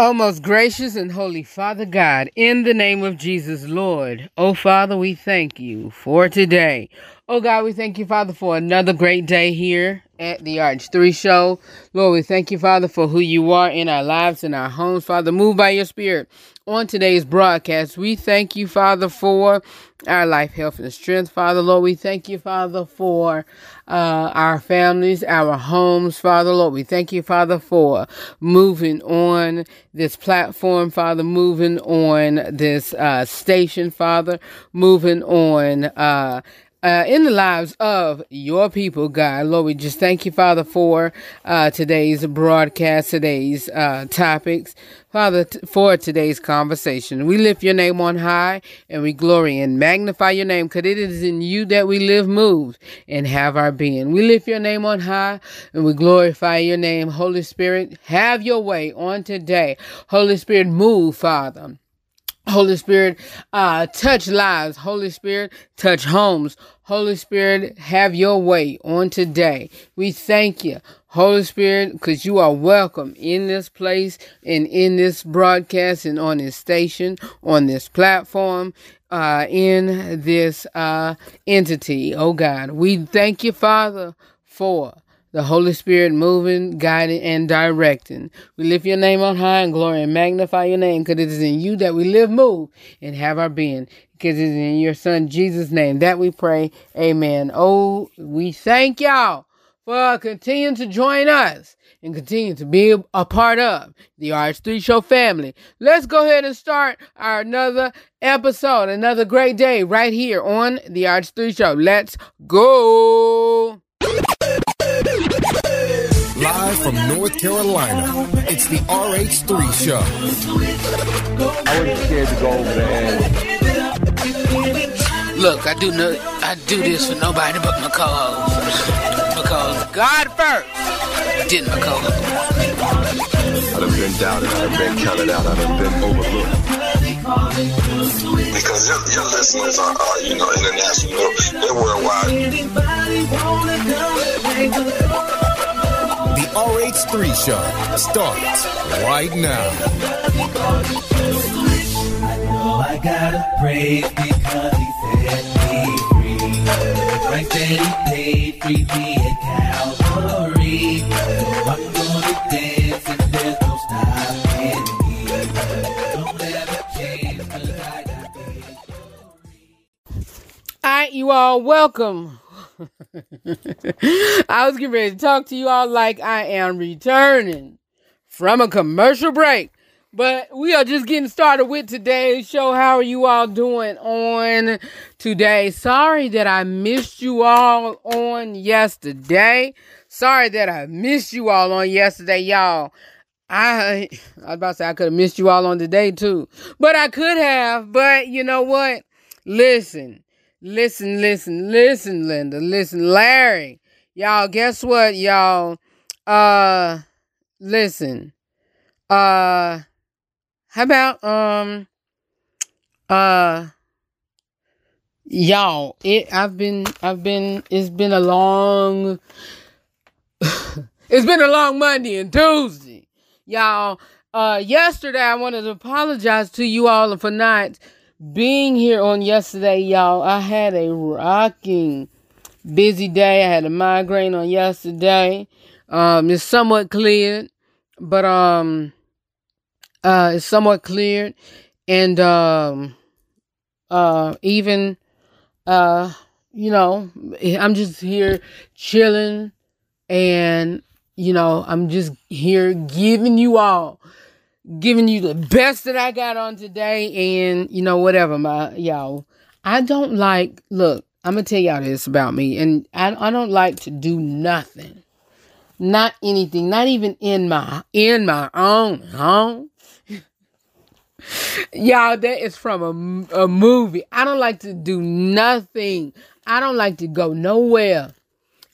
Oh, most gracious and holy Father God, in the name of Jesus, Lord, oh Father, we thank you for today. Oh God, we thank you, Father, for another great day here at the RH3 show. Lord, we thank you, Father, for who you are in our lives and our homes. Father, move by your spirit on today's broadcast. We thank you, Father, for our life, health, and strength. Father, Lord, we thank you, Father, for uh, our families, our homes, Father, Lord. We thank you, Father, for moving on this platform, Father, moving on this uh, station, Father, moving on. Uh, uh, in the lives of your people, God. Lord, we just thank you, Father, for uh, today's broadcast, today's uh, topics, Father, t- for today's conversation. We lift your name on high and we glory and magnify your name because it is in you that we live, move, and have our being. We lift your name on high and we glorify your name. Holy Spirit, have your way on today. Holy Spirit, move, Father. Holy Spirit, uh, touch lives. Holy Spirit, touch homes. Holy Spirit, have your way on today. We thank you, Holy Spirit, because you are welcome in this place and in this broadcast and on this station, on this platform, uh, in this uh, entity. Oh God, we thank you, Father, for the Holy Spirit moving, guiding, and directing. We lift your name on high and glory and magnify your name because it is in you that we live, move, and have our being. Because it is in your Son Jesus' name that we pray. Amen. Oh, we thank y'all for continuing to join us and continue to be a part of the RH3 Show family. Let's go ahead and start our another episode, another great day right here on the RH3 Show. Let's go. Live from North Carolina, it's the RH3 Show. I wasn't scared to go over there. Look, I do no, I do this for nobody but my co-host. because God first, didn't my co-host. I've been doubted, I've been counted out, I've been overlooked. because your, your listeners are, are, you know, international. They're worldwide. The RH3 Show starts right now. I gotta praise because he set me free. Right that he paid free me at Calvary. So I'm gonna dance and there's no stopping me. Don't ever change 'cause I got All right, you all, welcome. I was getting ready to talk to you all like I am returning from a commercial break. But we are just getting started with today's show. How are you all doing on today? Sorry that I missed you all on yesterday. Sorry that I missed you all on yesterday, y'all. I, I was about to say I could have missed you all on today too. But I could have. But you know what? Listen, listen, listen, listen, Linda. Listen, Larry. Y'all, guess what, y'all? Uh, listen. Uh, how about um uh y'all it I've been I've been it's been a long it's been a long Monday and Tuesday. Y'all uh yesterday I wanted to apologize to you all for not being here on yesterday, y'all. I had a rocking busy day. I had a migraine on yesterday. Um it's somewhat cleared, but um uh it's somewhat cleared and um uh even uh you know i'm just here chilling and you know i'm just here giving you all giving you the best that i got on today and you know whatever my y'all i don't like look i'm gonna tell y'all this about me and i, I don't like to do nothing not anything not even in my in my own home Y'all, that is from a, a movie. I don't like to do nothing. I don't like to go nowhere.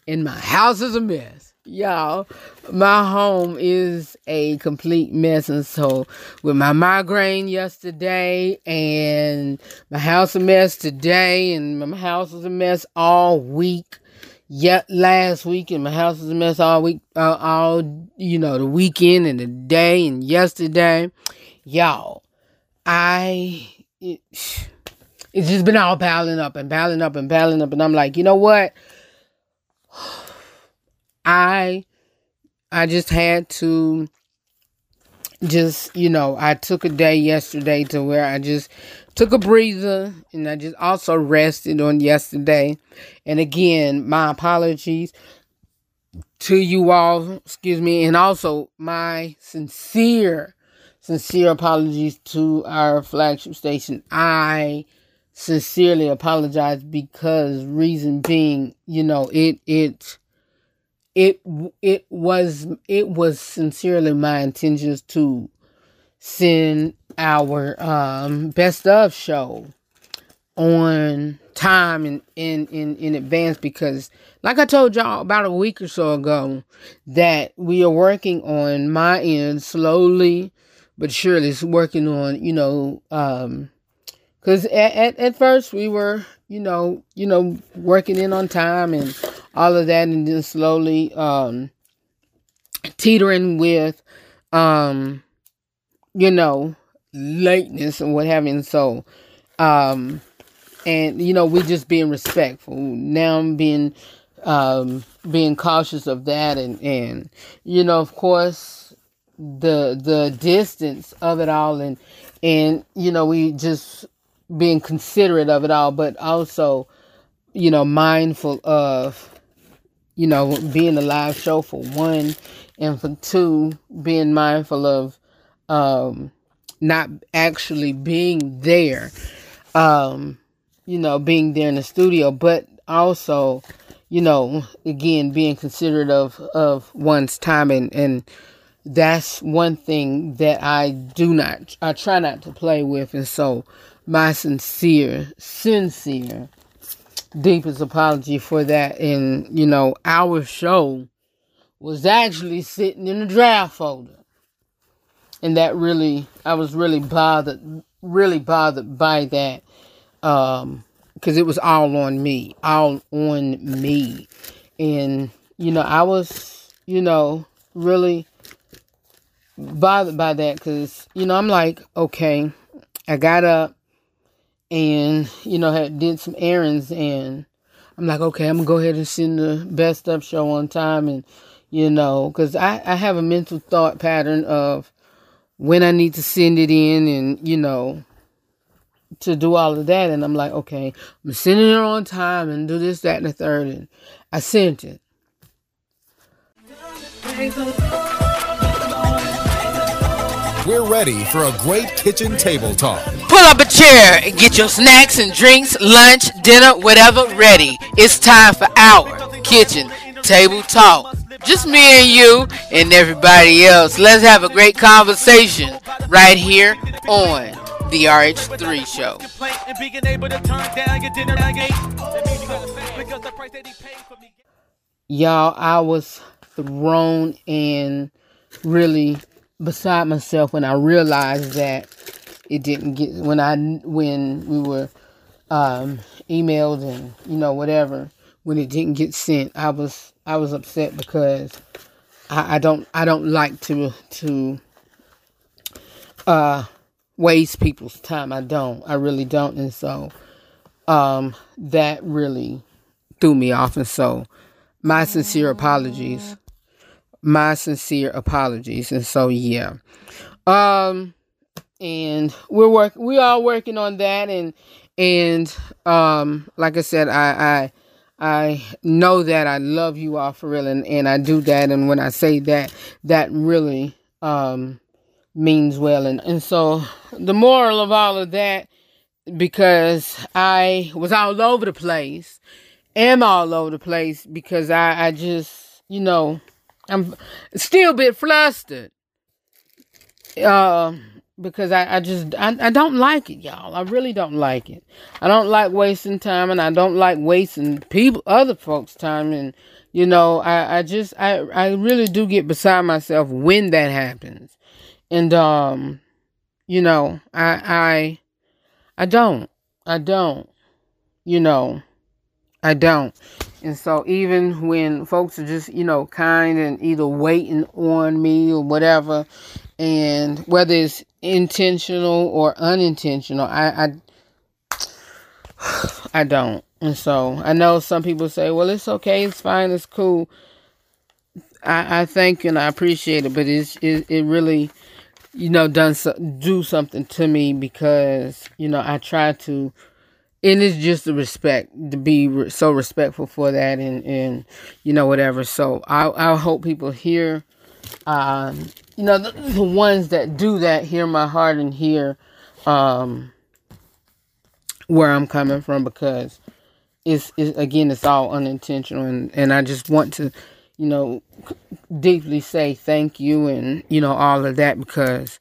And my house is a mess. Y'all, my home is a complete mess. And so, with my migraine yesterday, and my house a mess today, and my house is a mess all week, yet last week and my house was a mess all week, uh, all, you know, the weekend and the day and yesterday. Y'all, I, it, it's just been all piling up and piling up and piling up. And I'm like, you know what? I, I just had to just, you know, I took a day yesterday to where I just took a breather and I just also rested on yesterday. And again, my apologies to you all, excuse me, and also my sincere, sincere apologies to our flagship station. I sincerely apologize because reason being, you know, it it it it was it was sincerely my intentions to send our um best of show on time and in, in in advance because like I told y'all about a week or so ago that we are working on my end slowly but surely it's working on you know um because at, at, at first we were you know you know working in on time and all of that and then slowly um teetering with um you know lateness and what have you. And so um and you know we just being respectful. Now i'm being um being cautious of that. And and you know of course the the distance of it all and and you know we just being considerate of it all but also you know mindful of you know being a live show for one and for two being mindful of um not actually being there um you know being there in the studio but also you know again being considerate of of one's time. And and that's one thing that I do not I try not to play with. And so my sincere sincere deepest apology for that. And you know our show was actually sitting in the draft folder. And that really I was really bothered really bothered by that um because it was all on me all on me. And you know I was you know really bothered by that because you know I'm like okay I got up and you know had did some errands and I'm like okay I'm gonna go ahead and send the best up show on time and you know because I, I have a mental thought pattern of when I need to send it in and, you know, to do all of that. And I'm like, okay, I'm sending it on time and do this, that, and the third. And I sent it. We're ready for a great kitchen table talk. Pull up a chair and get your snacks and drinks, lunch, dinner, whatever ready. It's time for our kitchen table talk. Just me and you and everybody else. Let's have a great conversation right here on the RH3 show. Y'all, I was thrown in really beside myself when I realized that it didn't get when I when we were um, emailed and you know whatever when it didn't get sent. I was I was upset because I, I don't I don't like to to uh waste people's time. I don't. I really don't. And so um that really threw me off and so my sincere apologies. My sincere apologies. And so yeah. Um and we're work we are working on that and and um like I said I I I know that I love you all for real and, and I do that and when I say that that really um means well and, and so the moral of all of that because I was all over the place am all over the place because I, I just you know I'm still a bit flustered um because I, I just I, I don't like it, y'all. I really don't like it. I don't like wasting time and I don't like wasting people other folks' time and you know, I, I just I, I really do get beside myself when that happens. And um you know, I I I don't. I don't. You know, I don't. And so even when folks are just, you know, kind and either waiting on me or whatever, and whether it's intentional or unintentional, I I, I don't. And so I know some people say, well, it's okay, it's fine, it's cool. I, I thank you and I appreciate it, but it's it, it really, you know, done so, do something to me because you know I try to and it's just the respect to be re- so respectful for that and and you know whatever. So i i hope people hear um you know the, the ones that do that hear my heart and hear um where i'm coming from because it's, it's again it's all unintentional. And and i just want to you know deeply say thank you and you know all of that because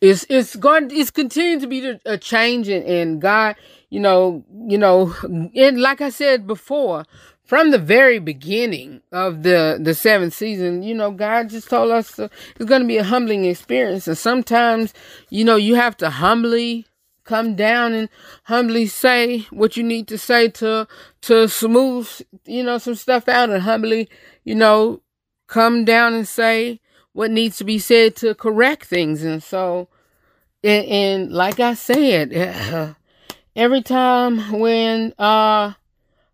it's it's going it's continuing to be a change and, and god you know, you know, and like I said before, from the very beginning of the the seventh season, you know, God just told us it's going to be a humbling experience, and sometimes, you know, you have to humbly come down and humbly say what you need to say to to smooth, you know, some stuff out, and humbly, you know, come down and say what needs to be said to correct things, and so, and, and like I said. Every time when uh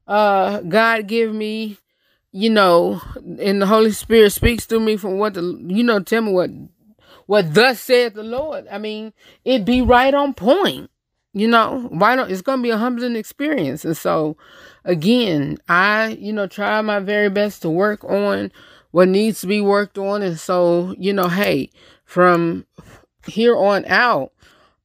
uh God give me, you know, and the Holy Spirit speaks to me from what the you know, tell me what what thus said the Lord. I mean, it be right on point. You know, why don't it's gonna be a humbling experience. And so again, I, you know, try my very best to work on what needs to be worked on. And so, you know, hey, from here on out,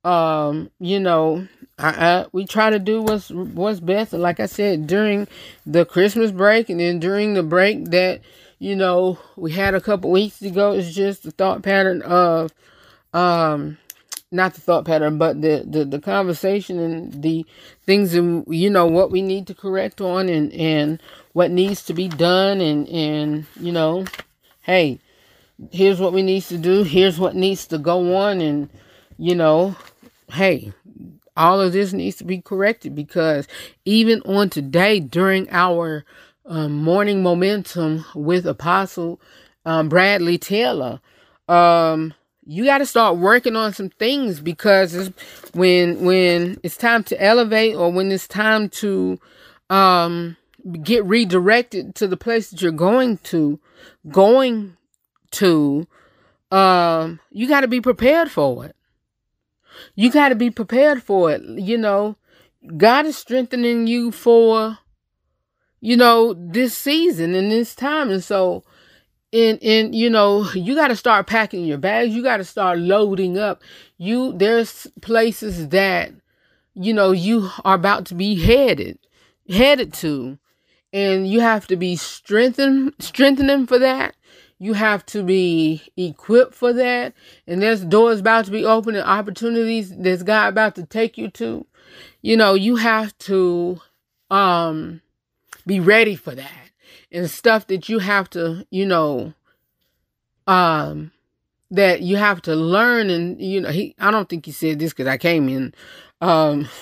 um, you know, I, we try to do what's what's best. Like I said, during the Christmas break and then during the break that you know we had a couple weeks ago, it's just the thought pattern of, um, not the thought pattern, but the the, the conversation and the things and you know what we need to correct on and and what needs to be done and and you know, hey, here's what we need to do. Here's what needs to go on and you know, hey all of this needs to be corrected because even on today during our um, morning momentum with apostle um, bradley taylor um, you got to start working on some things because when when it's time to elevate or when it's time to um, get redirected to the place that you're going to going to um, you got to be prepared for it you got to be prepared for it. You know, God is strengthening you for, you know, this season and this time. And so, and and you know, you got to start packing your bags. You got to start loading up. You there's places that you know you are about to be headed headed to and you have to be strengthened strengthening for that you have to be equipped for that. And there's doors about to be open and opportunities that's God about to take you to. You know, you have to um be ready for that. And stuff that you have to, you know, um that you have to learn and you know he I don't think he said this cuz I came in um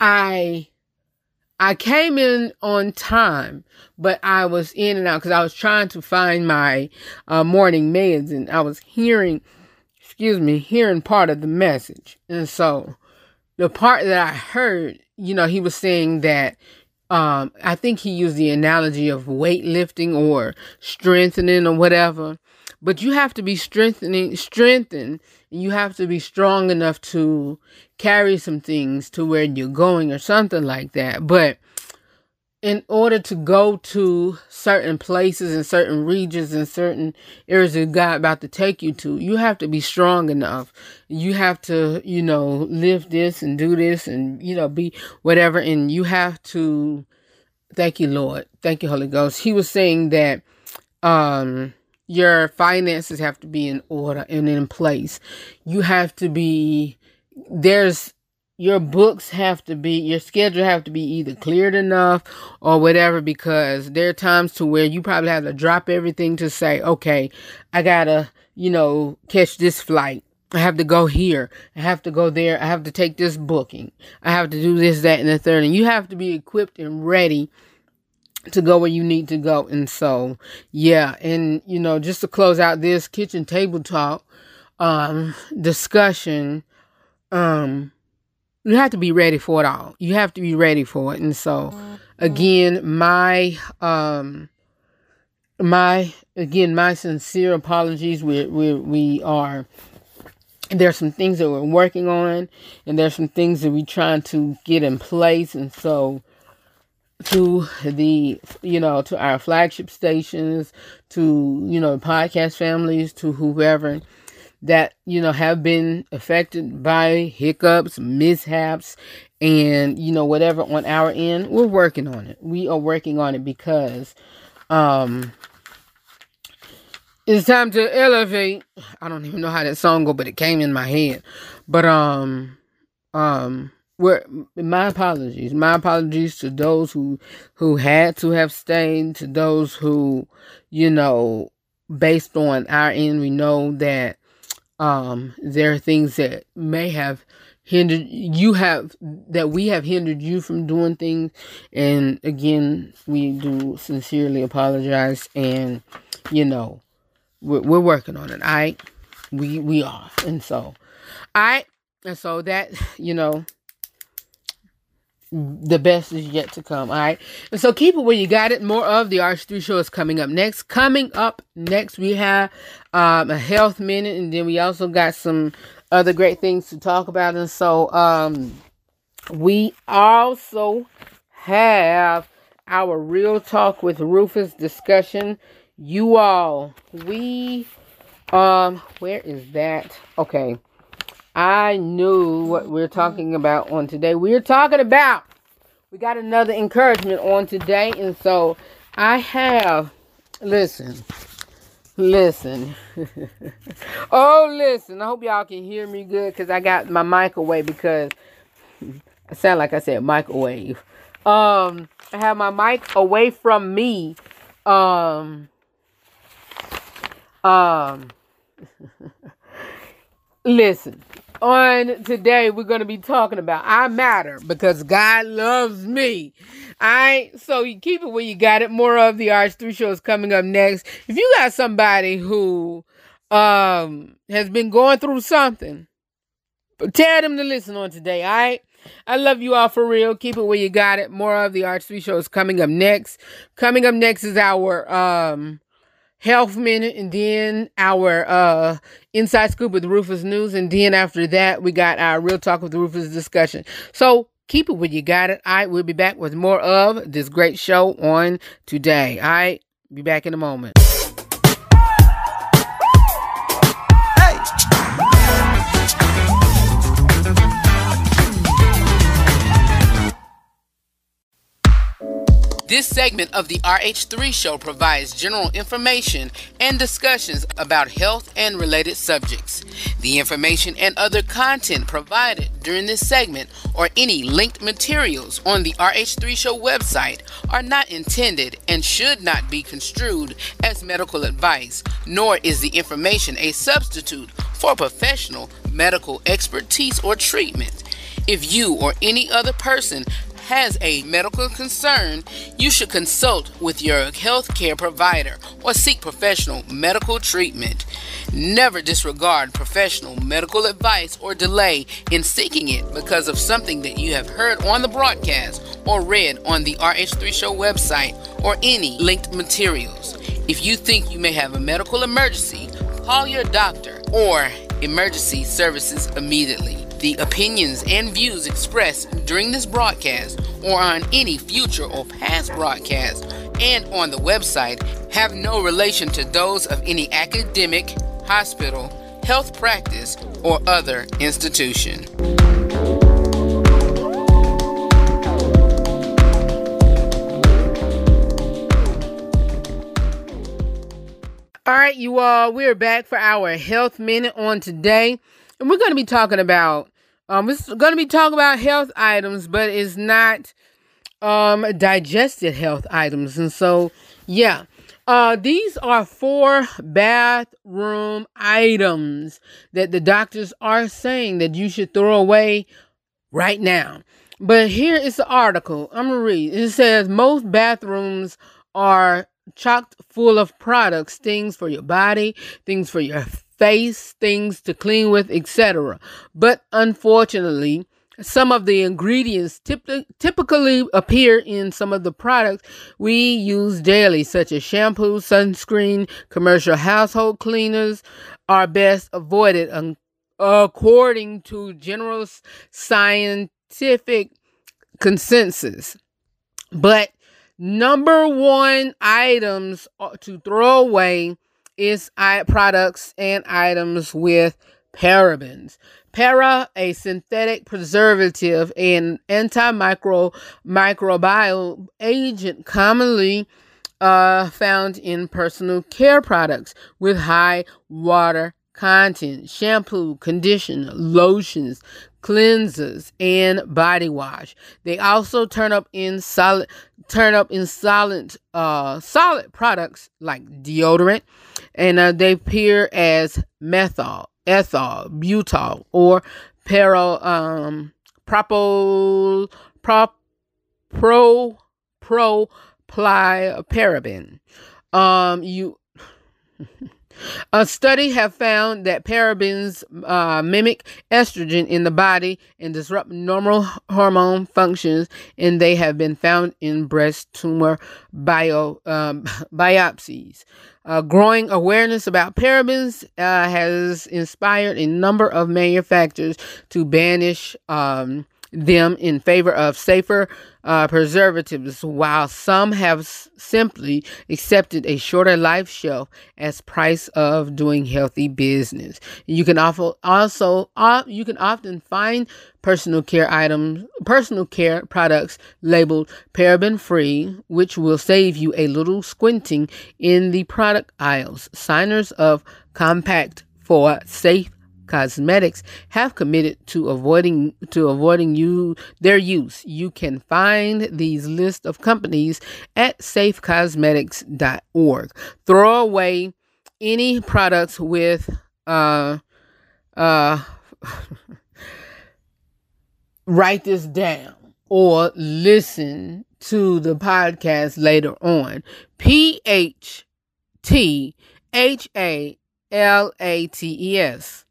I I came in on time, but I was in and out because I was trying to find my uh, morning meds and I was hearing, excuse me, hearing part of the message. And so the part that I heard, you know, he was saying that um, I think he used the analogy of weightlifting or strengthening or whatever. But you have to be strengthening, strengthened, and you have to be strong enough to carry some things to where you're going or something like that. But in order to go to certain places and certain regions and certain areas that God about to take you to, you have to be strong enough. You have to, you know, live this and do this and, you know, be whatever. And you have to, thank you, Lord. Thank you, Holy Ghost. He was saying that, um, your finances have to be in order and in place. You have to be there's your books have to be your schedule have to be either cleared enough or whatever because there are times to where you probably have to drop everything to say okay i gotta you know catch this flight I have to go here. I have to go there. I have to take this booking. I have to do this, that, and the third. And you have to be equipped and ready to go where you need to go. And so, yeah. And, you know, just to close out this kitchen table talk, um, discussion, um, you have to be ready for it all. You have to be ready for it. And so, again, my, um, my, again, my sincere apologies. We, we, we are, there's some things that we're working on and there's some things that we're trying to get in place. And so, to the you know to our flagship stations to you know podcast families to whoever that you know have been affected by hiccups mishaps and you know whatever on our end we're working on it. We are working on it because um it's time to elevate. I don't even know how that song go but it came in my head. But um um my apologies. My apologies to those who who had to have stayed, to those who, you know, based on our end, we know that um there are things that may have hindered you have that we have hindered you from doing things. And again we do sincerely apologize and you know we're, we're working on it. I we we are. And so i and so that you know the best is yet to come. All right. And so keep it where you got it. More of the RH3 show is coming up next. Coming up next, we have um, a health minute, and then we also got some other great things to talk about. And so um, we also have our real talk with Rufus discussion. You all, we um, where is that? Okay. I knew what we're talking about on today. We're talking about, we got another encouragement on today. And so I have, listen, listen. oh, listen. I hope y'all can hear me good because I got my microwave because I sound like I said microwave. Um, I have my mic away from me. Um, um, listen on today we're going to be talking about I matter because God loves me. All right, so you keep it where you got it. More of the RH3 shows coming up next. If you got somebody who um has been going through something, tell them to listen on today. All right. I love you all for real. Keep it where you got it. More of the RH3 shows coming up next. Coming up next is our um health minute and then our uh inside scoop with rufus news and then after that we got our real talk with rufus discussion. So keep it when you got it. I will be back with more of this great show on today. I right, be back in a moment This segment of the RH3 show provides general information and discussions about health and related subjects. The information and other content provided during this segment or any linked materials on the RH3 show website are not intended and should not be construed as medical advice, nor is the information a substitute for professional medical expertise or treatment. If you or any other person has a medical concern, you should consult with your healthcare provider or seek professional medical treatment. Never disregard professional medical advice or delay in seeking it because of something that you have heard on the broadcast or read on the RH3 Show website or any linked materials. If you think you may have a medical emergency, call your doctor or emergency services immediately. The opinions and views expressed during this broadcast or on any future or past broadcast and on the website have no relation to those of any academic, hospital, health practice, or other institution. All right, you all, we're back for our health minute on today. And we're going to be talking about um, it's going to be talking about health items, but it's not um digested health items. And so, yeah. Uh, these are four bathroom items that the doctors are saying that you should throw away right now. But here is the article. I'm gonna read. It says most bathrooms are chocked full of products, things for your body, things for your things to clean with, etc. But unfortunately, some of the ingredients typ- typically appear in some of the products we use daily, such as shampoo, sunscreen, commercial household cleaners, are best avoided um, according to general scientific consensus. But number one items uh, to throw away is products and items with parabens. Para, a synthetic preservative and antimicrobial microbial agent commonly uh, found in personal care products with high water content, shampoo, conditioner, lotions, cleansers, and body wash. They also turn up in solid turn up in solid uh solid products like deodorant and uh, they appear as methyl ethyl, butyl, or pero um propyl prop pro pro ply paraben. Um you A study have found that parabens uh, mimic estrogen in the body and disrupt normal hormone functions, and they have been found in breast tumor bio um, biopsies. Uh, growing awareness about parabens uh, has inspired a number of manufacturers to banish um, them in favor of safer uh, preservatives, while some have s- simply accepted a shorter life shelf as price of doing healthy business. You can also also uh, you can often find personal care items, personal care products labeled paraben free, which will save you a little squinting in the product aisles. Signers of compact for safe Cosmetics have committed to avoiding to avoiding you their use. You can find these list of companies at safecosmetics.org. Throw away any products with uh uh write this down or listen to the podcast later on. P H T H A L A T E S.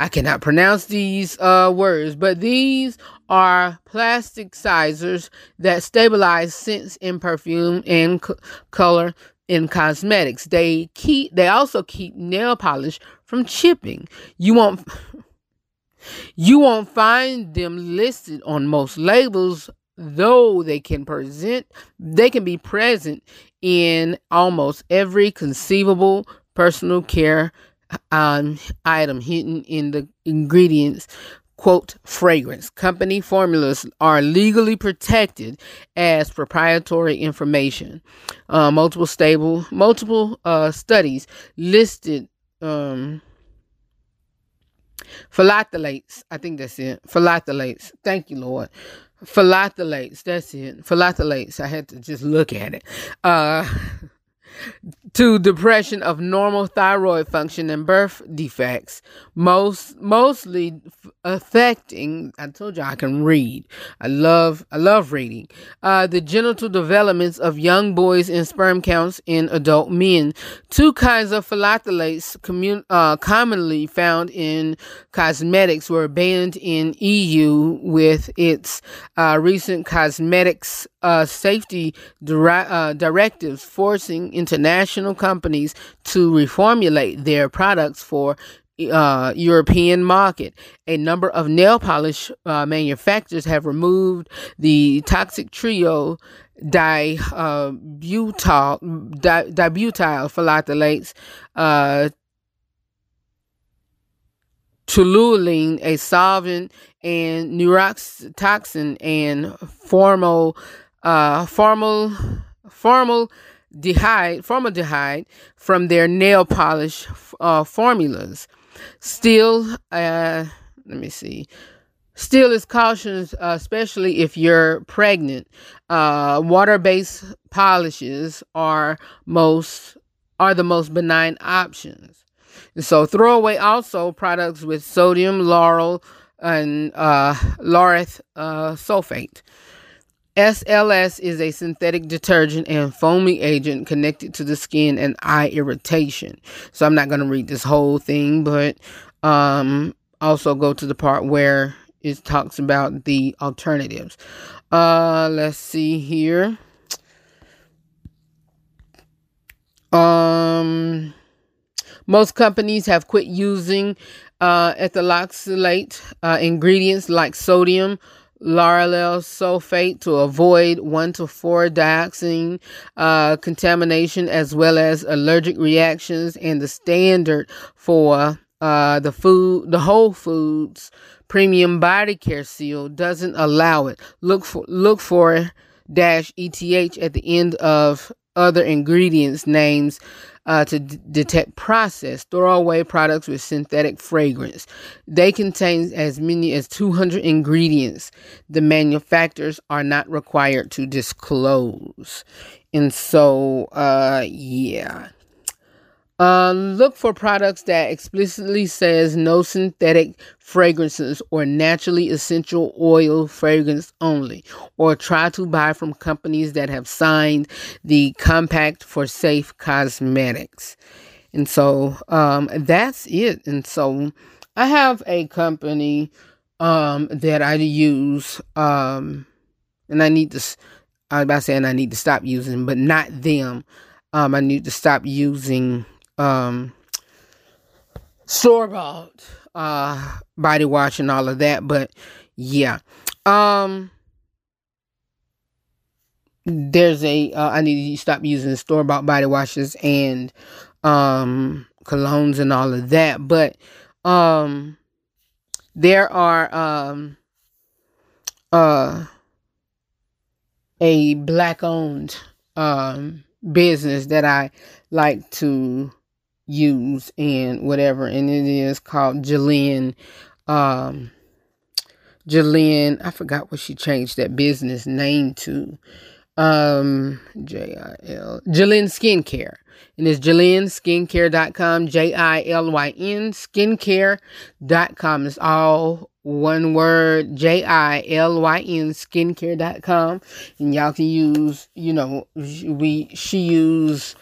I cannot pronounce these uh, words, but these are plasticizers that stabilize scents in perfume and c- color in cosmetics. They keep they also keep nail polish from chipping. You won't you won't find them listed on most labels though they can present they can be present in almost every conceivable personal care um, item hidden in the ingredients quote fragrance. Company formulas are legally protected as proprietary information. Uh, multiple stable multiple uh, studies listed um, phthalates i think that's it. Phthalates thank you lord. Phthalates that's it. Phthalates i had to just look at it. Uh to depression of normal thyroid function and birth defects, most mostly affecting. I told you I can read. I love I love reading. Uh, the genital developments of young boys and sperm counts in adult men. Two kinds of phthalates commun- uh, commonly found in cosmetics were banned in EU with its uh, recent cosmetics uh, safety uh, directives forcing international companies to reformulate their products for uh, European market. A number of nail polish uh, manufacturers have removed the toxic trio dibutyl di, dibutyl phthalates, uh, toluene, a solvent, and neurotoxin and formal uh, formal formaldehyde formaldehyde from their nail polish uh, formulas. Still, uh, let me see. Still is cautions, uh, especially if you're pregnant. Uh, water-based polishes are most are the most benign options. So throw away also products with sodium lauryl and uh, laureth uh, sulfate. SLS is a synthetic detergent and foaming agent connected to the skin and eye irritation. So I'm not going to read this whole thing, but um, also go to the part where it talks about the alternatives. Uh, let's see here. Um, most companies have quit using uh, ethoxylate uh, ingredients like sodium lauryl sulfate to avoid 1 to 4 dioxin uh, contamination as well as allergic reactions and the standard for uh, the food the whole foods premium body care seal doesn't allow it. Look for look for dash ETH at the end of other ingredients names uh, to d- detect processed throwaway products with synthetic fragrance. They contain as many as 200 ingredients the manufacturers are not required to disclose. And so, uh, yeah. Um, look for products that explicitly says no synthetic fragrances or naturally essential oil fragrance only, or try to buy from companies that have signed the Compact for Safe Cosmetics. And so um, that's it. And so I have a company um, that I use, um, and I need to. I about saying I need to stop using, but not them. Um, I need to stop using um, store bought uh, body wash and all of that. But yeah, um, there's a uh, I need to stop using store bought body washes and um colognes and all of that. But um, there are um uh a black owned um business that I like to use and whatever and it is called Jilyn um Jilyn I forgot what she changed that business name to. Um J I L Jilyn Skincare. And it's JilynSkincare.com J I L Y N Skincare.com it's all one word J I L Y N skincare.com and y'all can use you know we she use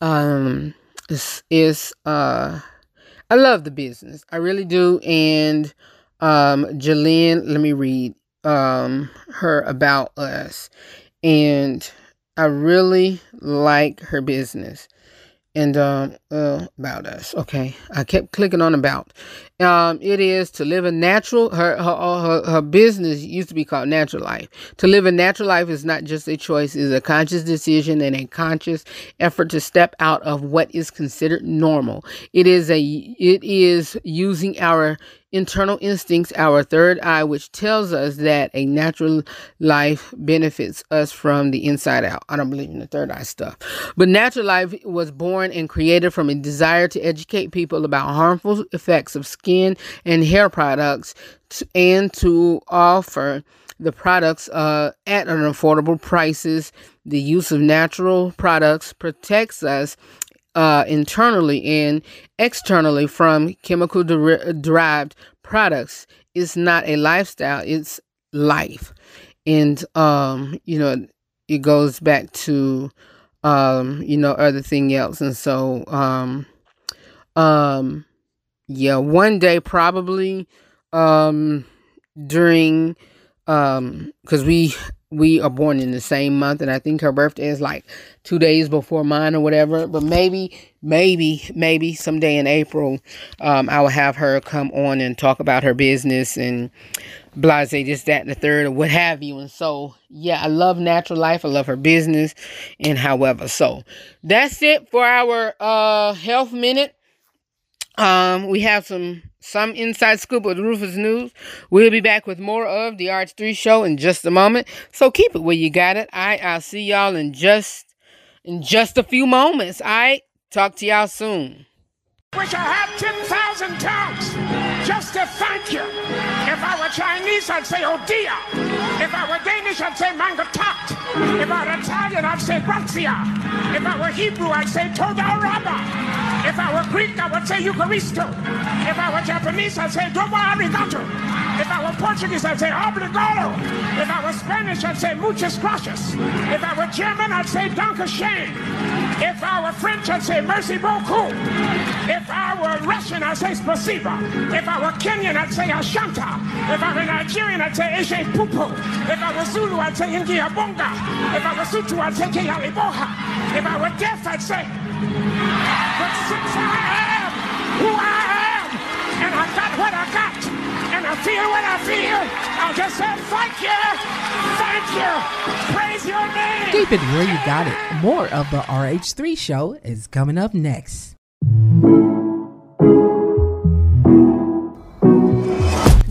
um is is uh I love the business. I really do. And um Jilyn, let me read um her about us. And I really like her business and um uh, about us okay? I kept clicking on about. Um it is to live a natural her, her her her business used to be called natural life. To live a natural life is not just a choice it's a conscious decision and a conscious effort to step out of what is considered normal. It is a it is using our internal instincts, our third eye, which tells us that a natural life benefits us from the inside out. I don't believe in the third eye stuff. But natural life was born and created from a desire to educate people about harmful effects of skin and hair products and to offer the products uh, at an affordable prices. The use of natural products protects us uh, internally and externally from chemical der- derived products. It's not a lifestyle, it's life. And, um, you know, it goes back to, um, you know, other thing else. And so, um, um, yeah, one day probably, um, during, um, cause we we are born in the same month and i think her birthday is like two days before mine or whatever but maybe maybe maybe someday in april um, i will have her come on and talk about her business and blase this that and the third or what have you and so yeah i love natural life i love her business and however so that's it for our uh health minute um, we have some some inside scoop with Rufus News. We'll be back with more of the RH3 show in just a moment. So keep it where you got it. I I'll see y'all in just in just a few moments. I talk to y'all soon. Wish I had 10,000 tongues just to thank you. Chinese, I'd say oh dear. If I were Danish, I'd say mangatat. If I were Italian, I'd say grazia. If I were Hebrew, I'd say toda raba. If I were Greek, I would say Eucharisto. If I were Japanese, I'd say domo arigato. If I were Portuguese, I'd say obrigado. If I were Spanish, I'd say muchas gracias. If I were German, I'd say danke schön. If I were French, I'd say merci beaucoup. If I were Russian, I'd say spasiba. If I were Kenyan, I'd say ashanta. If I were Nigerian, I'd say eshe pupu. If I were Zulu, I'd say ingia bonga. If I were Sutu, I'd say keali boha. If I were deaf, I'd say, but since I am who I feel what I feel, I'll just say thank you, thank you, praise your name. Keep it where you got it. More of the RH3 show is coming up next.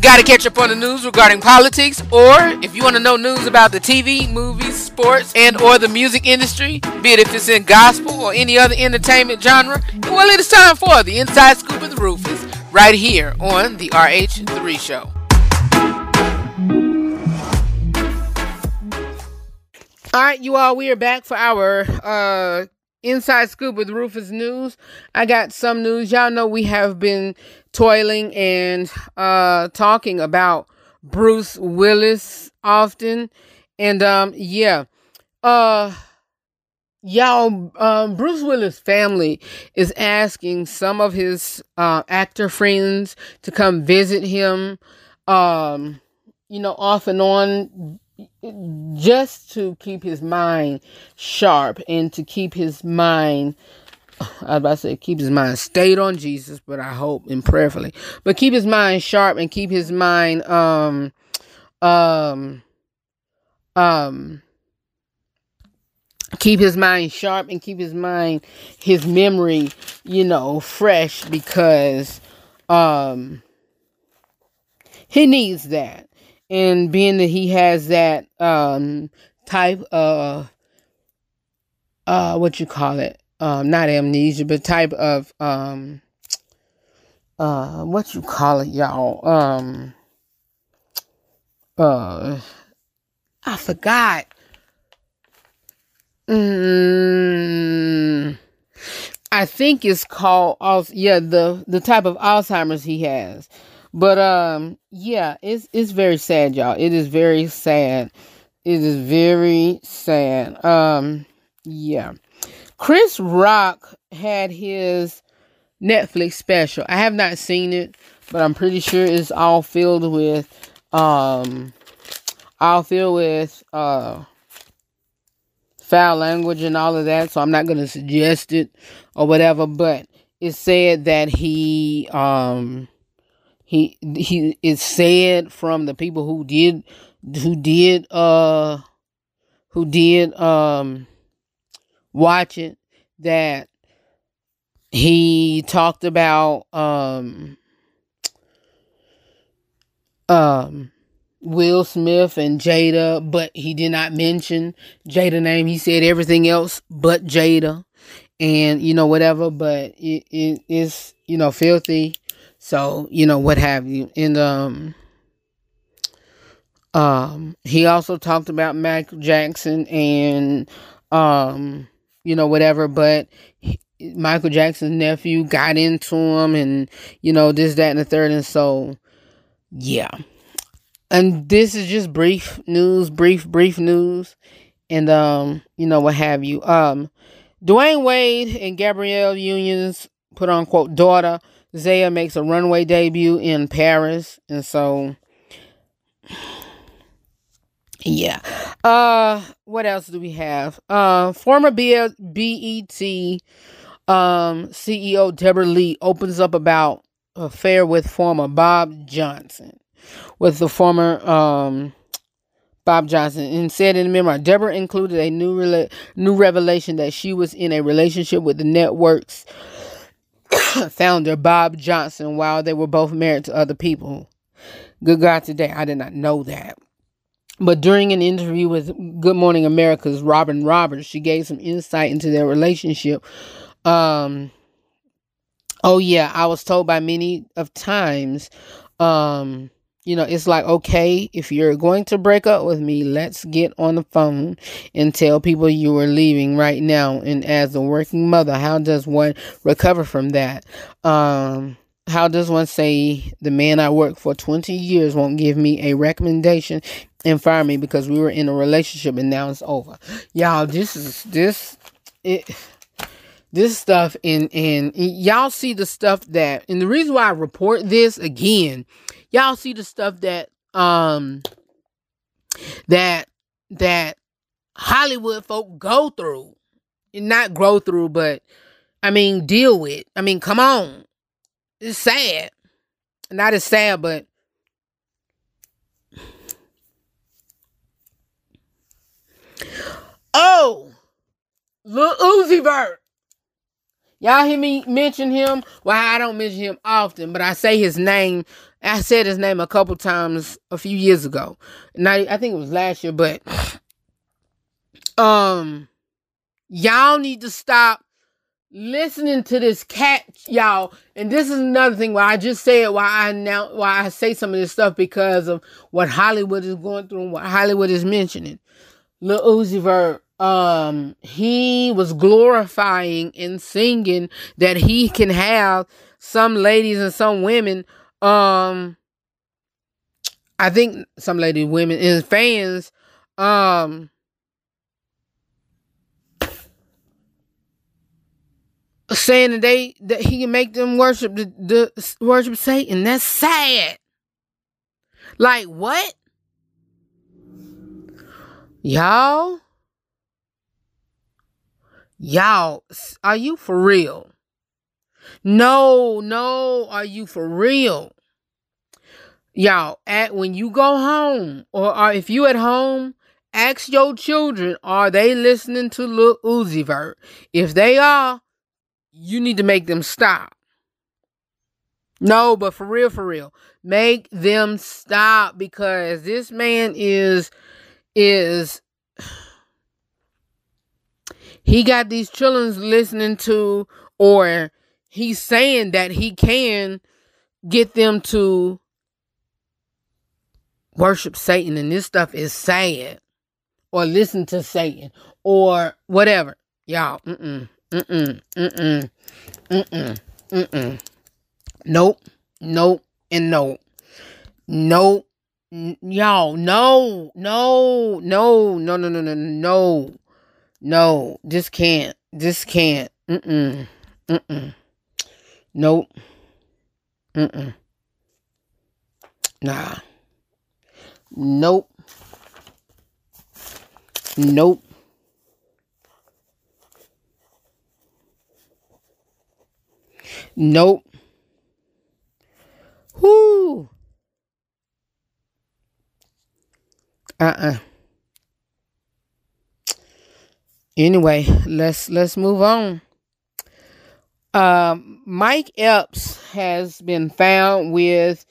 Got to catch up on the news regarding politics, or if you want to know news about the TV, movies, sports, and or the music industry, be it if it's in gospel or any other entertainment genre, well, it is time for the Inside Scoop of the Rufus, right here on the RH3 Show. All right, you all, we are back for our uh, Inside Scoop with Rufus News. I got some news. Y'all know we have been toiling and uh, talking about Bruce Willis often. And um, yeah, uh, y'all, um, Bruce Willis' family is asking some of his uh, actor friends to come visit him, um, you know, off and on just to keep his mind sharp and to keep his mind I was about to say keep his mind stayed on Jesus, but I hope and prayerfully. But keep his mind sharp and keep his mind um um um keep his mind sharp and keep his mind his memory, you know, fresh because um he needs that. And being that he has that um type of uh what you call it? Um not amnesia but type of um uh what you call it y'all? Um uh i forgot mm, i think it's called also yeah the the type of alzheimer's he has but um yeah, it's it's very sad, y'all. It is very sad. It is very sad. Um yeah. Chris Rock had his Netflix special. I have not seen it, but I'm pretty sure it's all filled with um all filled with uh foul language and all of that, so I'm not gonna suggest it or whatever, but it said that he um he he is said from the people who did who did uh who did um watch it that he talked about um um Will Smith and Jada, but he did not mention Jada name. He said everything else but Jada, and you know whatever. But it, it is you know filthy so, you know, what have you. And um um he also talked about Michael Jackson and um you know whatever, but he, Michael Jackson's nephew got into him and you know this that and the third and so yeah. And this is just brief news, brief brief news and um you know what have you. Um Dwyane Wade and Gabrielle Union's put on quote daughter Zaya makes a runway debut in Paris, and so yeah. Uh, what else do we have? Uh, former BET um CEO Deborah Lee opens up about affair with former Bob Johnson, with the former um. Bob Johnson and said in the memoir, Deborah included a new rela- new revelation that she was in a relationship with the network's founder Bob Johnson while they were both married to other people. Good God, today I did not know that. But during an interview with Good Morning America's Robin Roberts, she gave some insight into their relationship. Um, oh yeah, I was told by many of times, um, you know, it's like, okay, if you're going to break up with me, let's get on the phone and tell people you are leaving right now. And as a working mother, how does one recover from that? Um, how does one say the man I worked for 20 years won't give me a recommendation and fire me because we were in a relationship and now it's over? Y'all, this is this it this stuff and and y'all see the stuff that and the reason why I report this again y'all see the stuff that um that that Hollywood folk go through. And not grow through, but I mean deal with. I mean, come on. It's sad. Not as sad, but Oh, Lil Uzi Vert. Y'all hear me mention him? Well, I don't mention him often, but I say his name I said his name a couple times a few years ago. Not I think it was last year, but um y'all need to stop listening to this cat, y'all. And this is another thing why I just said why I now why I say some of this stuff because of what Hollywood is going through and what Hollywood is mentioning. Lil Uzi Vert, um, he was glorifying and singing that he can have some ladies and some women um I think some lady women and fans um saying that they that he can make them worship the, the worship Satan. That's sad. Like what? Y'all? Y'all, are you for real? No, no, are you for real? Y'all, at when you go home, or, or if you at home, ask your children, are they listening to Lil Uzi Vert? If they are, you need to make them stop. No, but for real, for real, make them stop because this man is is he got these children listening to, or he's saying that he can get them to worship Satan and this stuff is sad or listen to Satan or whatever. Y'all, mm-mm, mm-mm, mm-mm, mm-mm, mm-mm. Nope, nope, and nope. Nope. Y'all, no, no, no, no, no, no, no, no, no. Just can't. Just can't. Mm-mm, mm-mm. Nope. Mm-mm. Nah. Nope. Nope. Nope. Whoo. Uh-uh. Anyway, let's let's move on. Um, Mike Epps has been found with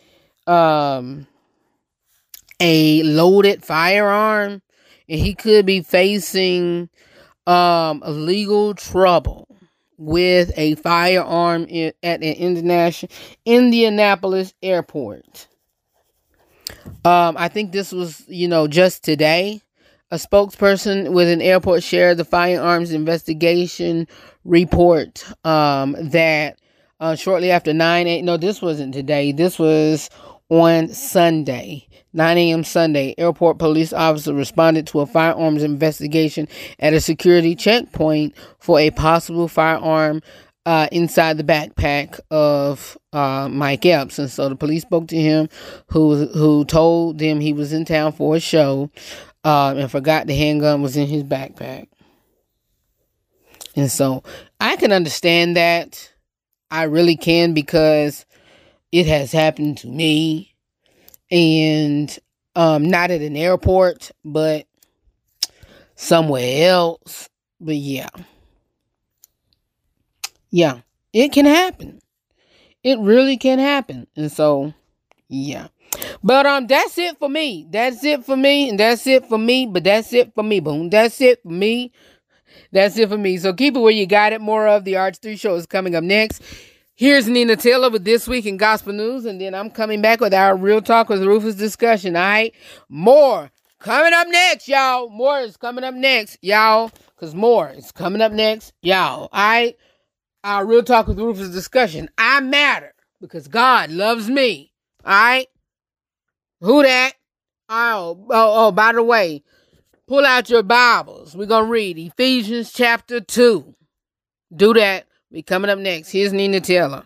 um a loaded firearm and he could be facing um legal trouble with a firearm in, at an international Indianapolis airport. Um, I think this was, you know, just today. A spokesperson with an airport shared the firearms investigation report um, that uh, shortly after 9 8, no, this wasn't today. This was on Sunday. 9 a.m. Sunday, airport police officer responded to a firearms investigation at a security checkpoint for a possible firearm uh, inside the backpack of uh, Mike Epps. And so the police spoke to him, who who told them he was in town for a show uh, and forgot the handgun was in his backpack. And so I can understand that. I really can because it has happened to me. And um not at an airport but somewhere else. But yeah. Yeah. It can happen. It really can happen. And so yeah. But um that's it for me. That's it for me. And that's it for me. But that's it for me boom that's it for me. That's it for me. So keep it where you got it. More of the RH3 show is coming up next Here's Nina Taylor with This Week in Gospel News, and then I'm coming back with our Real Talk with Rufus discussion, all right? More coming up next, y'all. More is coming up next, y'all, because more is coming up next, y'all, all right? Our Real Talk with Rufus discussion. I matter because God loves me, all right? Who that? Oh, oh, oh, by the way, pull out your Bibles. We're going to read Ephesians chapter 2. Do that. We coming up next. Here's Nina Taylor.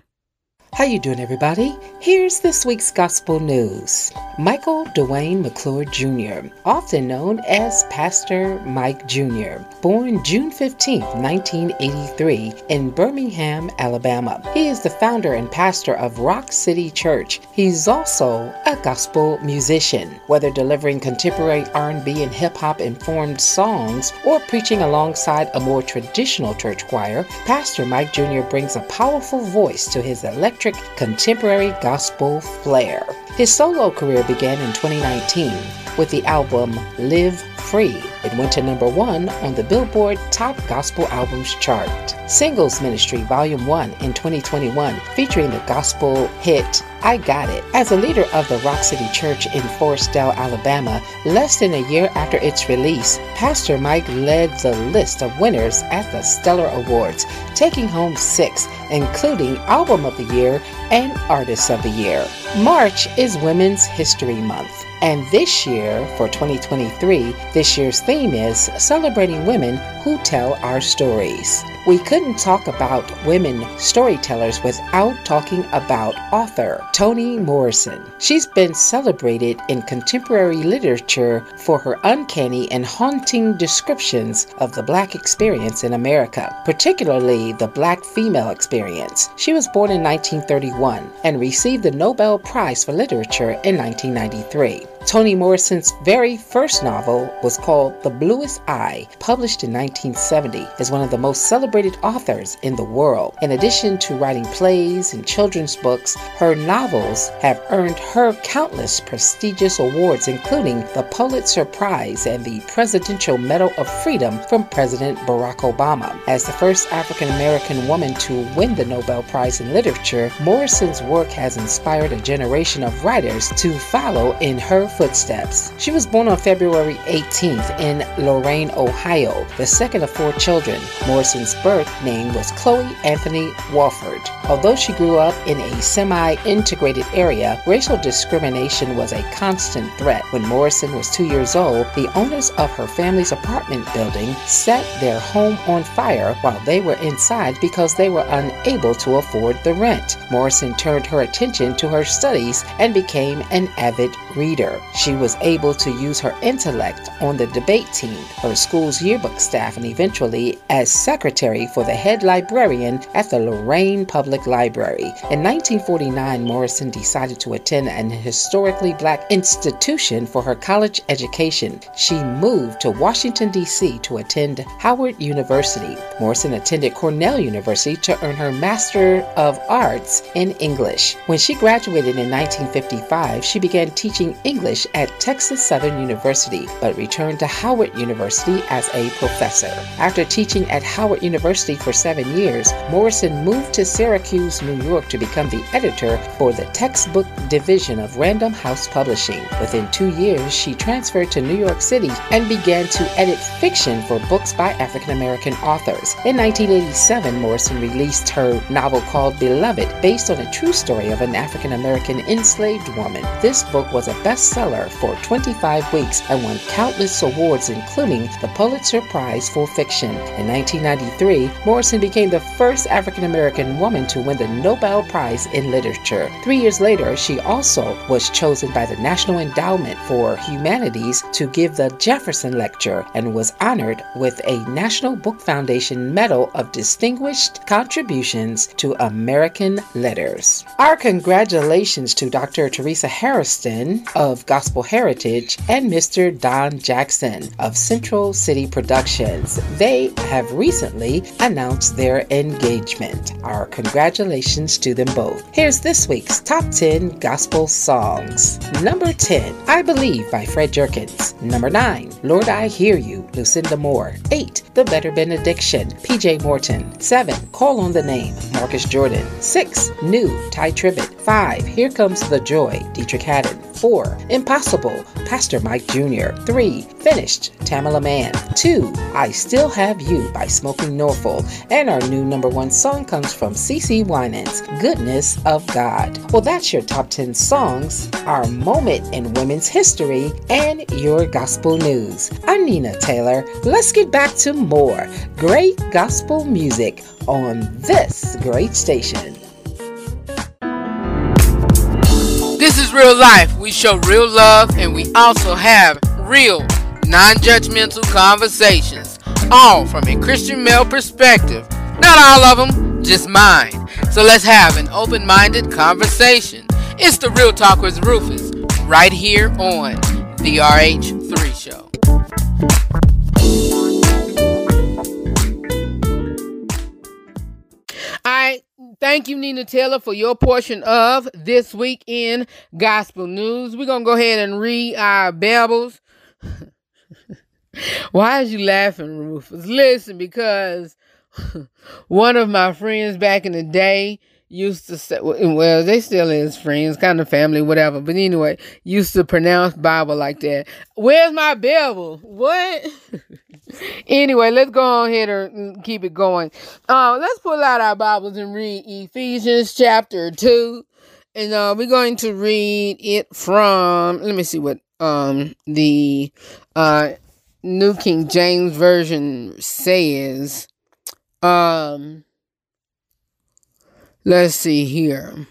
How you doing, everybody? Here's this week's gospel news. Michael Dwayne McClure Jr., often known as Pastor Mike Jr., born June 15, 1983, in Birmingham, Alabama. He is the founder and pastor of Rock City Church. He's also a gospel musician, whether delivering contemporary R&B and hip hop informed songs or preaching alongside a more traditional church choir. Pastor Mike Jr. brings a powerful voice to his electric electric contemporary gospel flair. His solo career began in 2019 with the album Live Free. It went to number one on the Billboard Top Gospel Albums chart. Singles Ministry Volume 1 in 2021, featuring the gospel hit I Got It. As a leader of the Rock City Church in Forestdale, Alabama, less than a year after its release, Pastor Mike led the list of winners at the Stellar Awards, taking home six, including Album of the Year and Artist of the Year. March is Women's History Month. And this year, for 2023, this year's theme is Celebrating Women Who Tell Our Stories. We couldn't talk about women storytellers without talking about author Toni Morrison. She's been celebrated in contemporary literature for her uncanny and haunting descriptions of the Black experience in America, particularly the Black female experience. She was born in 1931 and received the Nobel Prize for Literature in 1993. Toni Morrison's very first novel was called The Bluest Eye, published in 1970, as one of the most celebrated authors in the world. In addition to writing plays and children's books, her novels have earned her countless prestigious awards, including the Pulitzer Prize and the Presidential Medal of Freedom from President Barack Obama. As the first African American woman to win the Nobel Prize in Literature, Morrison's work has inspired a generation of writers to follow in her footsteps. She was born on February 18th in Lorain, Ohio, the second of four children. Morrison's birth name was Chloe Anthony Wofford. Although she grew up in a semi integrated area, racial discrimination was a constant threat. When Morrison was two years old, the owners of her family's apartment building set their home on fire while they were inside because they were unable to afford the rent. Morrison turned her attention to her studies and became an avid reader. She was able to use her intellect on the debate team, her school's yearbook staff, and eventually as secretary for the head librarian at the Lorain Public Library. In 1949, Morrison decided to attend an historically black institution for her college education. She moved to Washington, D.C. to attend Howard University. Morrison attended Cornell University to earn her Master of Arts in English. When she graduated in 1955, she began teaching English English at Texas Southern University, but returned to Howard University as a professor. After teaching at Howard University for seven years, Morrison moved to Syracuse, New York to become the editor for the textbook division of Random House Publishing. Within two years, she transferred to New York City and began to edit fiction for books by African American authors. In 1987, Morrison released her novel called Beloved, based on a true story of an African American enslaved woman. This book was a bestseller bestseller for 25 weeks and won countless awards, including the Pulitzer Prize for Fiction. In 1993, Morrison became the first African American woman to win the Nobel Prize in Literature. Three years later, she also was chosen by the National Endowment for Humanities to give the Jefferson Lecture and was honored with a National Book Foundation Medal of Distinguished Contributions to American Letters. Our congratulations to Dr. Teresa Hairston of Gospel Heritage, and Mr. Don Jackson of Central City Productions. They have recently announced their engagement. Our congratulations to them both. Here's this week's top 10 gospel songs. Number 10, I Believe by Fred Jerkins. Number 9, Lord I Hear You, Lucinda Moore. 8, The Better Benediction, PJ Morton. 7, Call on the Name, Marcus Jordan. 6. New, Tye Tribbett. 5. Here Comes the Joy, Deitrick Haddon. 4. Impossible, Pastor Mike Jr. 3. Finished, Tamela Mann. 2. I Still Have You by Smokie Norful. And our new number one song comes from CeCe Winans, Goodness of God. Well, that's your top 10 songs, our moment in women's history, and your gospel news. I'm Nina Taylor. Let's get back to more great gospel music on this great station. Is real life. We show real love and we also have real, non judgmental conversations, all from a Christian male perspective. Not all of them, just mine. So let's have an open minded conversation. It's the Real Talk with Rufus, right here on the RH3 thank you, Nina Taylor, for your portion of this week in Gospel News. We're gonna go ahead and read our Bibles. Why is you laughing, Rufus? Listen, because one of my friends back in the day used to say, well, they still is friends, kind of family, whatever. But anyway, used to pronounce Bible like that. Where's my Bible? What? anyway, let's go on ahead and keep it going. Uh, let's pull out our Bibles and read Ephesians chapter 2. And uh, we're going to read it from, let me see what um the uh New King James Version says. Um, let's see here.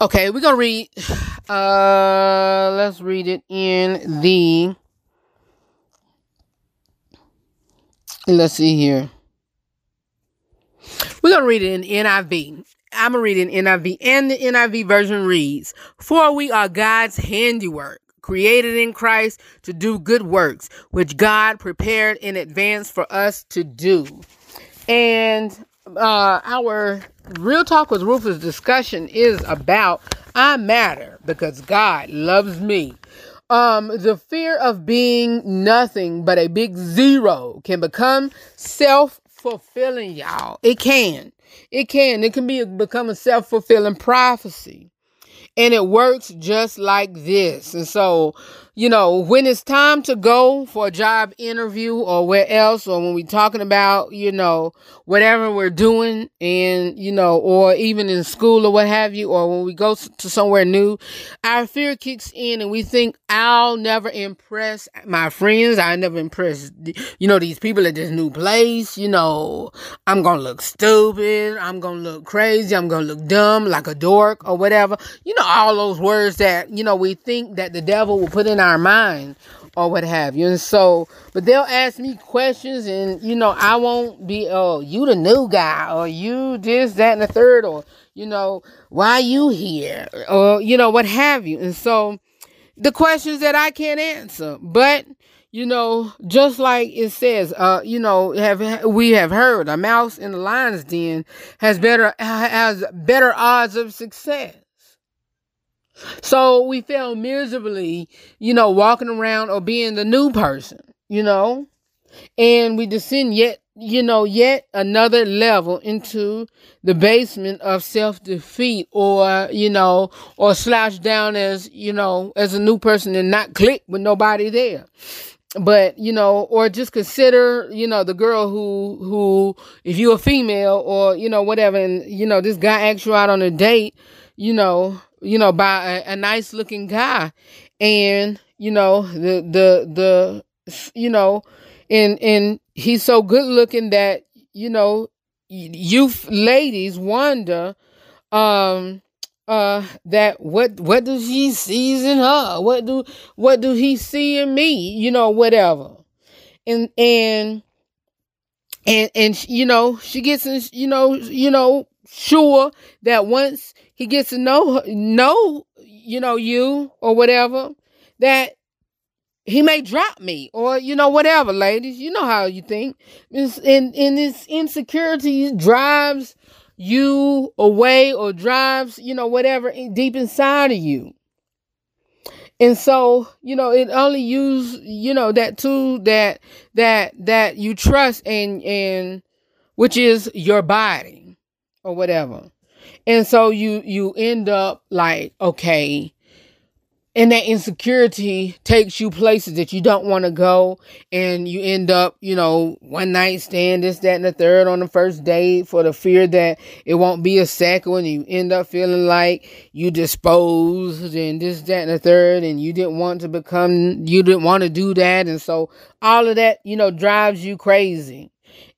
Okay, we're gonna read. Uh, let's read it in the. Let's see here. We're gonna read it in NIV. I'm gonna read it in NIV, and the NIV version reads: "For we are God's handiwork." created in Christ to do good works, which God prepared in advance for us to do. And uh, our Real Talk with Rufus discussion is about I matter because God loves me. Um, the fear of being nothing but a big zero can become self fulfilling, y'all. It can. It can. It can be become a self fulfilling prophecy. And it works just like this. And so, you know, when it's time to go for a job interview or where else, or when we're talking about, you know, whatever we're doing and, you know, or even in school or what have you, or when we go to somewhere new, our fear kicks in and we think, I'll never impress my friends. I never impress, you know, these people at this new place. You know, I'm going to look stupid. I'm going to look crazy. I'm going to look dumb like a dork or whatever. You know, all those words that, you know, we think that the devil will put in our mind or what have you. And so, but they'll ask me questions and, you know, I won't be, oh, you the new guy or you this, that, and the third, or, you know, why you here or, you know, what have you. And so the questions that I can't answer, but, you know, just like it says, uh, you know, have we have heard a mouse in the lion's den has better has better odds of success. So we fail miserably, you know, walking around or being the new person, you know, and we descend yet, you know, yet another level into the basement of self defeat or, you know, or slouch down as, you know, as a new person and not click with nobody there. But you know or just consider you know the girl who who if you're a female or you know whatever and you know this guy asks you out on a date you know you know, by a, a nice looking guy. And, you know, the, the, the, you know, and, and he's so good looking that, you know, youth ladies wonder, um, uh that what what does he sees in her? What do what do he see in me? You know whatever. And and and and you know she gets in you know you know sure that once he gets to know know you know you or whatever that he may drop me or you know whatever ladies. You know how you think. And and this insecurity drives you away or drives you know whatever deep inside of you. And so you know it only use you know that tool that that that you trust and and which is your body or whatever. And so you you end up like, okay, and that insecurity takes you places that you don't want to go. And you end up you know one night stand this that and the third on the first date for the fear that it won't be a second and you end up feeling like you disposed and this that and the third and you didn't want to become you didn't want to do that. And so all of that you know drives you crazy.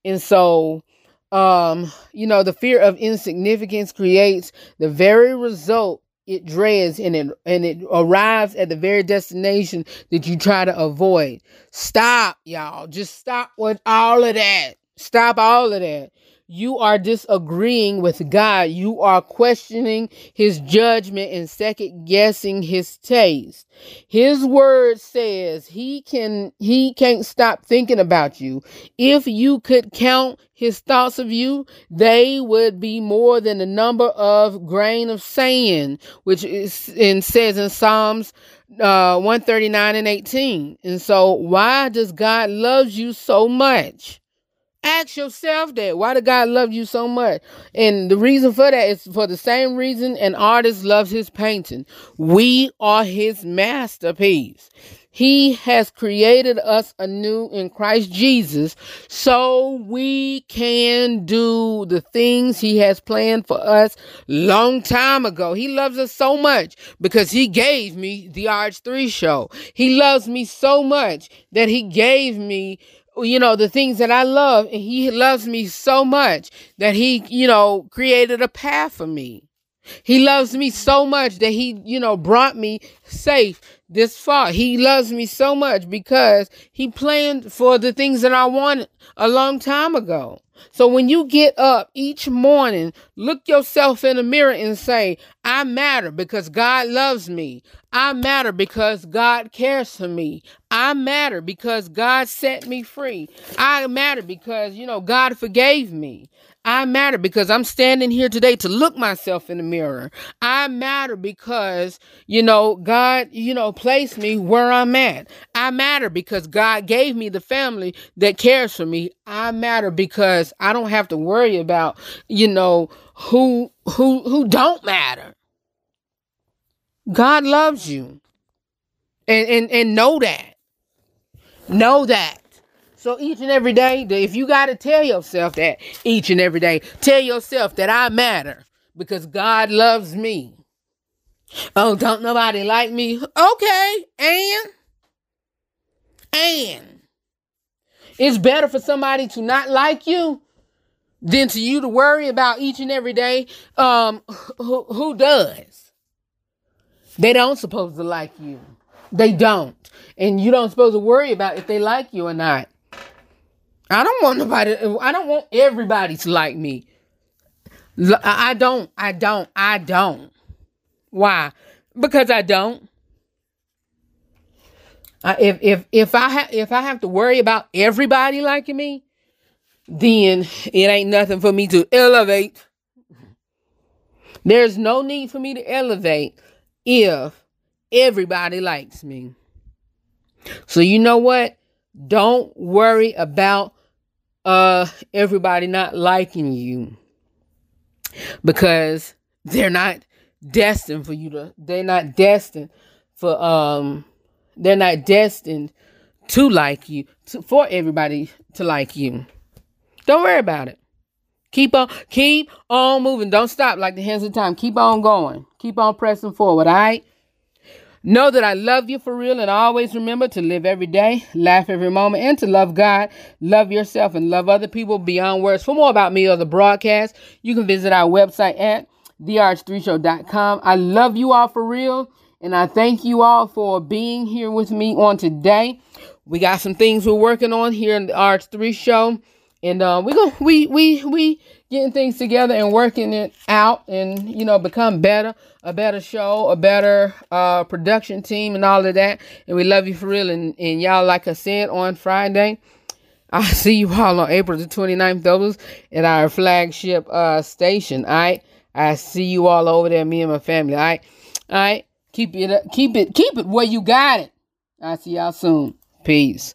And so um you know the fear of insignificance creates the very result it dreads and it and it arrives at the very destination that you try to avoid. Stop, y'all. Just stop with all of that. Stop all of that. You are disagreeing with God. You are questioning his judgment and second guessing his taste. His word says he can he can't stop thinking about you. If you could count his thoughts of you, they would be more than the number of grain of sand, which is and says in Psalms uh 139 and 18. And so why does God love you so much? Ask yourself that. Why did God love you so much? And the reason for that is for the same reason an artist loves his painting. We are his masterpiece. He has created us anew in Christ Jesus so we can do the things he has planned for us long time ago. He loves us so much because he gave me the RH3 show. He loves me so much that he gave me you know, the things that I love. And he loves me so much that he, you know, created a path for me. He loves me so much that he, you know, brought me safe this far. He loves me so much because he planned for the things that I wanted a long time ago. So when you get up each morning, look yourself in the mirror and say, I matter because God loves me. I matter because God cares for me. I matter because God set me free. I matter because, you know, God forgave me. I matter because I'm standing here today to look myself in the mirror. I matter because, you know, God, you know, placed me where I'm at. I matter because God gave me the family that cares for me. I matter because I don't have to worry about, you know, who who who don't matter. God loves you. And and and know that. Know that. So each and every day, if you got to tell yourself that each and every day, tell yourself that I matter because God loves me. Oh, don't nobody like me? Okay, and and it's better for somebody to not like you than to you to worry about each and every day. Um, who, who does? They don't supposed to like you. They don't, and you don't supposed to worry about if they like you or not. I don't want nobody, I don't want everybody to like me. I don't, I don't, I don't. Why? Because I don't. If if if I ha- if I have to worry about everybody liking me, then it ain't nothing for me to elevate. There's no need for me to elevate if everybody likes me. So you know what? Don't worry about uh everybody not liking you because they're not destined for you to they're not destined for um they're not destined to like you to, for everybody to like you. Don't worry about it. Keep on keep on moving. Don't stop. Like the hands of time. Keep on going. Keep on pressing forward. All right Know that I love you for real and always remember to live every day, laugh every moment, and to love God, love yourself, and love other people beyond words. For more about me or the broadcast, you can visit our website at therh3show.com. I love you all for real, and I thank you all for being here with me on today. We got some things we're working on here in the RH3 show, and uh, we go we we we getting things together and working it out, and you know become better a better show, a better uh, production team, and all of that. And we love you for real. And, and y'all, like I said on Friday, I'll see you all on April the 29th, those at our flagship uh, station. All right. I see you all over there, me and my family. All right. All right. Keep it, up keep it, keep it where you got it. I'll see y'all soon. Peace.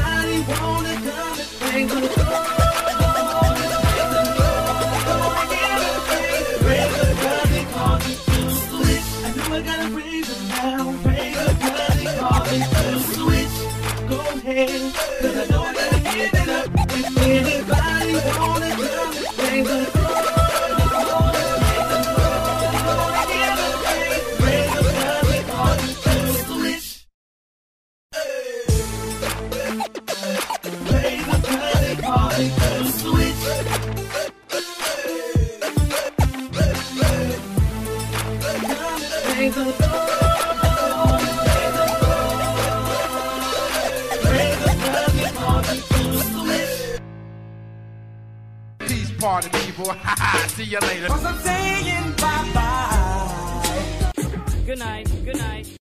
Cause I know I gotta give it up. If anybody wanna come, they Party people. See you later. Good night. Good night.